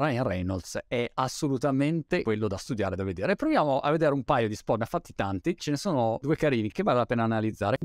Ryan Reynolds è assolutamente quello da studiare, da vedere. Proviamo a vedere un paio di spot, ne ha fatti tanti, ce ne sono due carini che vale la pena analizzare.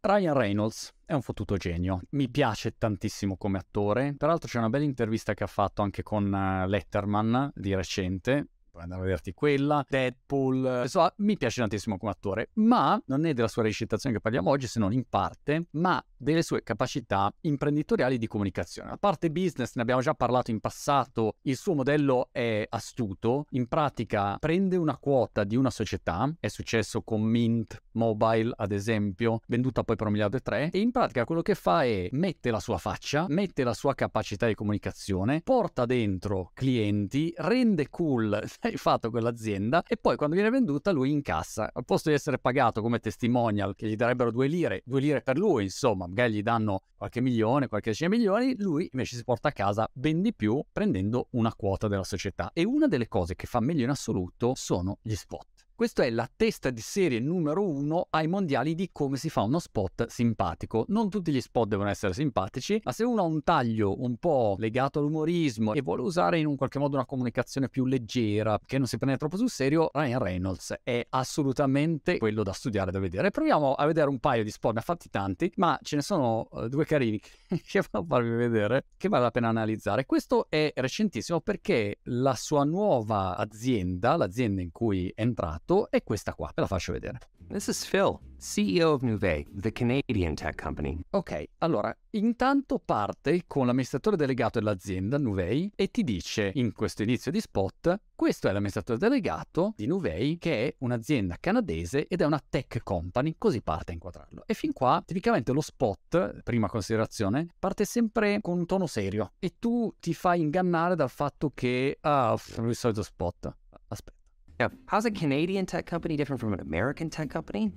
Ryan Reynolds è un fottuto genio, mi piace tantissimo come attore, peraltro c'è una bella intervista che ha fatto anche con eh, Letterman di recente, puoi andare a vederti quella, Deadpool, insomma mi piace tantissimo come attore, ma non è della sua recitazione che parliamo oggi, se non in parte, ma delle sue capacità imprenditoriali di comunicazione. La parte business ne abbiamo già parlato in passato, il suo modello è astuto, in pratica prende una quota di una società, è successo con Mint Mobile ad esempio, venduta poi per un miliardo e tre, e in pratica quello che fa è mette la sua faccia, mette la sua capacità di comunicazione, porta dentro clienti, rende cool hai fatto quell'azienda e poi quando viene venduta lui incassa, al posto di essere pagato come testimonial che gli darebbero due lire, due lire per lui insomma, magari gli danno qualche milione, qualche decina di milioni, lui invece si porta a casa ben di più prendendo una quota della società. E una delle cose che fa meglio in assoluto sono gli spot. Questa è la testa di serie numero uno ai mondiali di come si fa uno spot simpatico. Non tutti gli spot devono essere simpatici, ma se uno ha un taglio un po' legato all'umorismo e vuole usare in un qualche modo una comunicazione più leggera, che non si prende troppo sul serio, Ryan Reynolds è assolutamente quello da studiare, da vedere. Proviamo a vedere un paio di spot, ne ha fatti tanti, ma ce ne sono uh, due carini che devo farvi vedere, che vale la pena analizzare. Questo è recentissimo perché la sua nuova azienda, l'azienda in cui è entrato, fatto è questa qua, ve la faccio vedere. This is Phil, CEO of Nuvei, the Canadian tech company. Ok, allora, intanto parte con l'amministratore delegato dell'azienda Nuvei e ti dice in questo inizio di spot, questo è l'amministratore delegato di Nuvei che è un'azienda canadese ed è una tech company, così parte a inquadrarlo. E fin qua, tipicamente lo spot, prima considerazione, parte sempre con un tono serio e tu ti fai ingannare dal fatto che, ah, il solito spot. Aspetta. Now, how's a Canadian tech company different from an American tech company?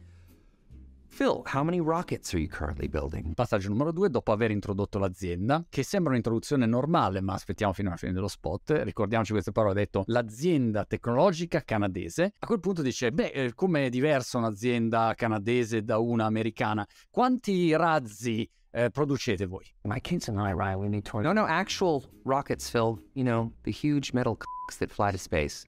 Phil, how many rockets are you currently building? Passaggio numero due, dopo aver introdotto l'azienda, che sembra un'introduzione normale, ma aspettiamo fino alla fine dello spot. Ricordiamoci queste parole, ha detto l'azienda tecnologica canadese. A quel punto dice, beh, eh, come è diversa un'azienda canadese da una americana? Quanti razzi eh, producete voi? My kids and I, Ryan, we need to... No, no, actual rockets, Phil. You know, the huge metal c***s that fly to space.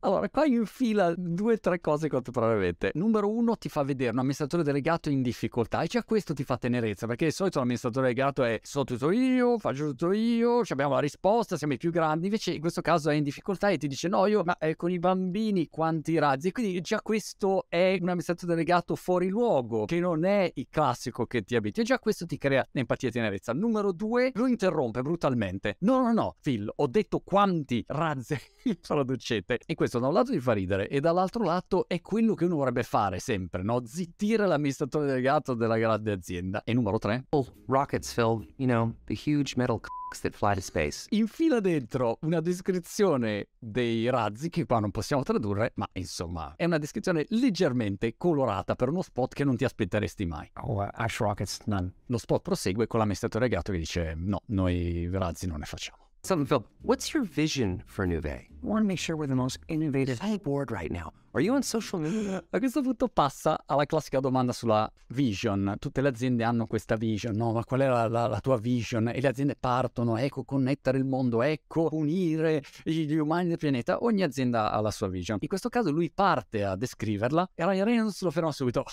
Allora, qua infila due o tre cose probabilmente. Numero uno, ti fa vedere un amministratore delegato in difficoltà e già questo ti fa tenerezza, perché di solito l'amministratore delegato è so tutto io, faccio tutto io, abbiamo la risposta, siamo i più grandi. Invece in questo caso è in difficoltà e ti dice no, io, ma eh, con i bambini quanti razzi? Quindi già questo è un amministratore delegato fuori luogo, che non è il classico che ti abiti. E già questo ti crea empatia e tenerezza. Numero due, lo interrompe brutalmente. No, no, no, Phil, ho detto quanti razzi producete siete. E questo da un lato ti fa ridere e dall'altro lato è quello che uno vorrebbe fare sempre, no? Zittire l'amministratore delegato della grande azienda. E numero tre? Rockets filled, you know, the huge metal c***s that fly to space. Infila dentro una descrizione dei razzi che qua non possiamo tradurre, ma insomma è una descrizione leggermente colorata per uno spot che non ti aspetteresti mai. Oh, uh, Ash Rockets, none. Lo spot prosegue con l'amministratore delegato che dice no, noi razzi non ne facciamo. Something, Phil. What's your vision for Nuvei? I want to make sure we're the most innovative board right now. Are you on social media? A questo punto passa alla classica domanda sulla vision. Tutte le aziende hanno questa vision, no? Ma qual è la, la, la tua vision? E le aziende partono, ecco, connettere il mondo, ecco, unire gli umani del pianeta. Ogni azienda ha la sua vision. In questo caso lui parte a descriverla e Ryan Reynolds lo ferma subito. Oh,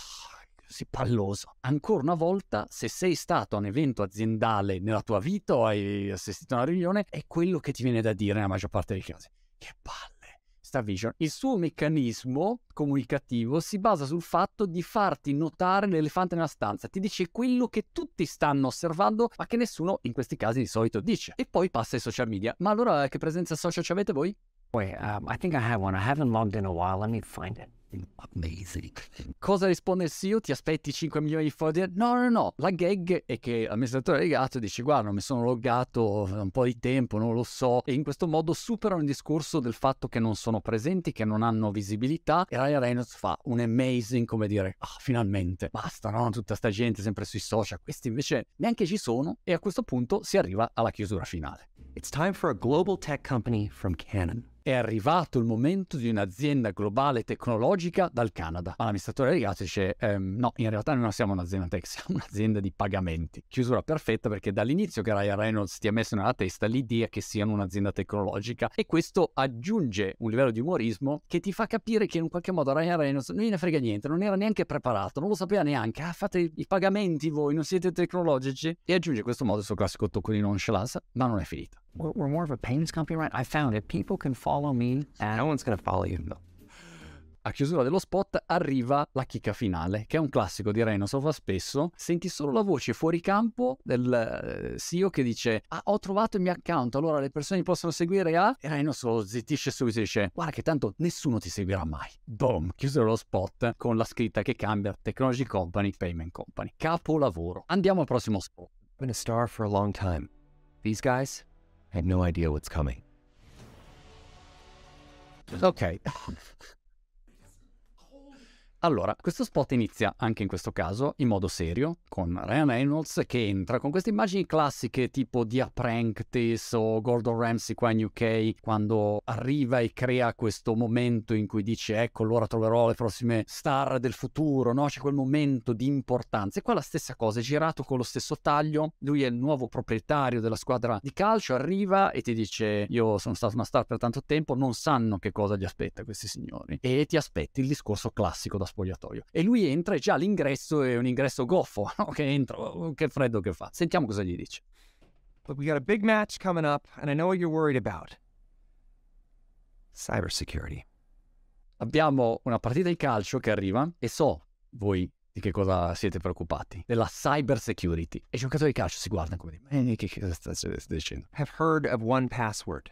così palloso. Ancora una volta, se sei stato a un evento aziendale nella tua vita o hai assistito a una riunione, è quello che ti viene da dire nella maggior parte dei casi. Che palle! Sta Vision. Il suo meccanismo comunicativo si basa sul fatto di farti notare l'elefante nella stanza. Ti dice quello che tutti stanno osservando, ma che nessuno in questi casi di solito dice. E poi passa ai social media. Ma allora che presenza social ci avete voi? Wait, um, I think I have one. I haven't logged in a while. Let me find it. Amazing. Cosa risponde il CEO? Ti aspetti 5 milioni di follower? No, no, no. La gag è che l'amministratore legato dice guarda, mi sono loggato un po' di tempo, non lo so. E in questo modo superano il discorso del fatto che non sono presenti, che non hanno visibilità. E Ryan Reynolds fa un amazing, come dire, ah, finalmente, basta, no? Tutta sta gente sempre sui social. Questi invece neanche ci sono. E a questo punto si arriva alla chiusura finale. It's time for a global tech company from Canon. È arrivato il momento di un'azienda globale tecnologica dal Canada. Ma l'amministratore delegato dice, ehm, no, in realtà noi non siamo un'azienda tech, siamo un'azienda di pagamenti. Chiusura perfetta perché dall'inizio che Ryan Reynolds ti ha messo nella testa l'idea che siano un'azienda tecnologica e questo aggiunge un livello di umorismo che ti fa capire che in qualche modo Ryan Reynolds non gliene frega niente, non era neanche preparato, non lo sapeva neanche, ah fate i pagamenti voi, non siete tecnologici e aggiunge questo modo il suo classico tocco di nonchalance, ma non è finita. We're more of a payments company, right? I found it. People can follow me, and no one's to follow you. No. A chiusura dello spot arriva la chicca finale, che è un classico di Reno, so fa spesso. Senti solo la voce fuori campo del eh, CEO che dice ah, ho trovato il mio account, allora le persone possono seguire a... E Reno solo zittisce subito e dice guarda che tanto nessuno ti seguirà mai. Boom, chiusura lo spot con la scritta che cambia Technology Company, Payment Company. Capolavoro. Andiamo al prossimo spot. I've been a star for a long time. These guys had no idea what's coming. Ok. Allora, questo spot inizia anche in questo caso in modo serio, con Ryan Reynolds che entra con queste immagini classiche tipo di Apprentice o Gordon Ramsay qua in UK, quando arriva e crea questo momento in cui dice ecco allora troverò le prossime star del futuro, no? C'è quel momento di importanza. E qua la stessa cosa, è girato con lo stesso taglio, lui è il nuovo proprietario della squadra di calcio, arriva e ti dice io sono stato una star per tanto tempo, non sanno che cosa gli aspetta questi signori. E ti aspetti il discorso classico da spogliatoio. E lui entra e già l'ingresso è un ingresso goffo, no? che entra, oh, che freddo che fa. Sentiamo cosa gli dice. Look, we got a big match coming up, and I know what you're worried about. Cybersecurity. Abbiamo una partita di calcio che arriva e so voi di che cosa siete preoccupati, della cyber security. E i giocatori di calcio si guardano come dire, eh, che cosa stai dicendo? Have heard of one password.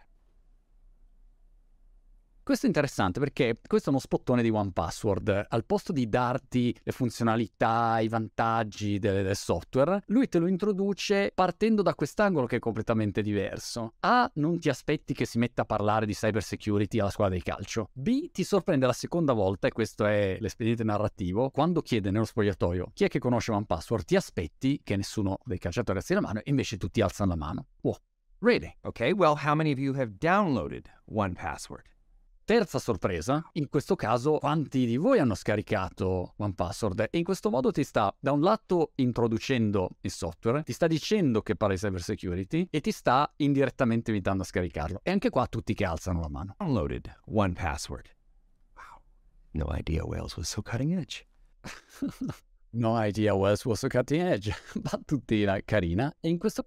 Questo è interessante perché questo è uno spottone di One Password. Al posto di darti le funzionalità, i vantaggi del, del, software, lui te lo introduce partendo da quest'angolo che è completamente diverso. A. Non ti aspetti che si metta a parlare di cyber security alla squadra di calcio. B. Ti sorprende la seconda volta, e questo è l'espediente narrativo, quando chiede nello spogliatoio chi è che conosce One Password, ti aspetti che nessuno dei calciatori alzi la mano e invece tutti alzano la mano. Wow. Really? Okay, well, how many of you have downloaded One Password? Terza sorpresa, in questo caso quanti di voi hanno scaricato OnePassword e in questo modo ti sta da un lato introducendo il software, ti sta dicendo che parla di cyber security e ti sta indirettamente invitando a scaricarlo. E anche qua tutti che alzano la mano. Downloaded OnePassword. Wow, no idea Wales was so cutting edge. no idea Wales was so cutting edge. Battutina carina e in questo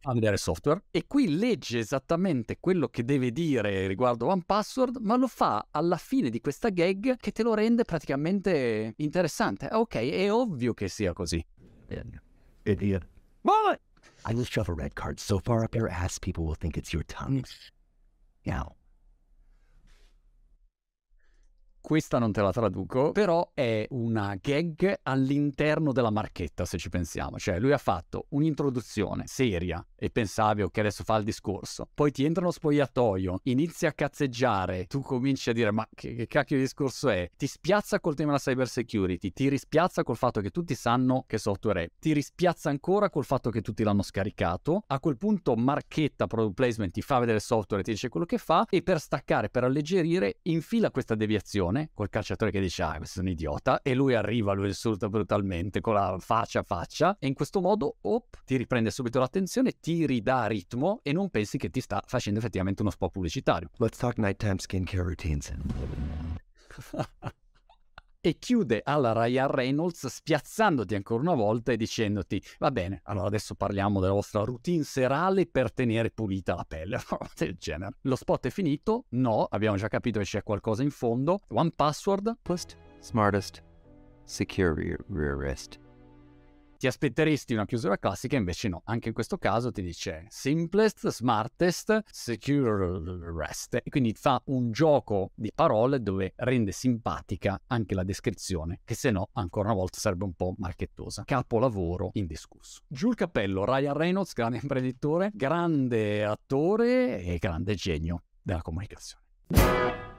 fa vedere software e qui legge esattamente quello che deve dire riguardo One Password, ma lo fa alla fine di questa gag che te lo rende praticamente interessante. Ok, è ovvio che sia così. Idiot. What? I will shove a red card so far up your ass people will think it's your tongue. Now, questa non te la traduco, però è una gag all'interno della marchetta, se ci pensiamo. Cioè, lui ha fatto un'introduzione seria e pensavi, ok, adesso fa il discorso. Poi ti entra uno spogliatoio, inizi a cazzeggiare, tu cominci a dire, ma che, che cacchio di discorso è? Ti spiazza col tema della cyber security, ti rispiazza col fatto che tutti sanno che software è, ti rispiazza ancora col fatto che tutti l'hanno scaricato. A quel punto, marchetta, product placement, ti fa vedere il software, ti dice quello che fa, e per staccare, per alleggerire, infila questa deviazione col calciatore che dice ah questo è un idiota e lui arriva, lo insulta brutalmente con la faccia a faccia e in questo modo op, ti riprende subito l'attenzione, ti ridà ritmo e non pensi che ti sta facendo effettivamente uno spot pubblicitario. Let's talk nighttime skincare routines. e chiude alla Ryan Reynolds spiazzandoti ancora una volta e dicendoti va bene, allora adesso parliamo della vostra routine serale per tenere pulita la pelle, del genere. Lo spot è finito? No, abbiamo già capito che c'è qualcosa in fondo. One password? Post, smartest, secure rear wrist. Ti aspetteresti una chiusura classica, invece no. Anche in questo caso ti dice simplest, smartest, secure rest. E quindi fa un gioco di parole dove rende simpatica anche la descrizione, che se no, ancora una volta, sarebbe un po' marchettosa. Capolavoro indiscusso. Giù il cappello, Ryan Reynolds, grande imprenditore, grande attore e grande genio della comunicazione.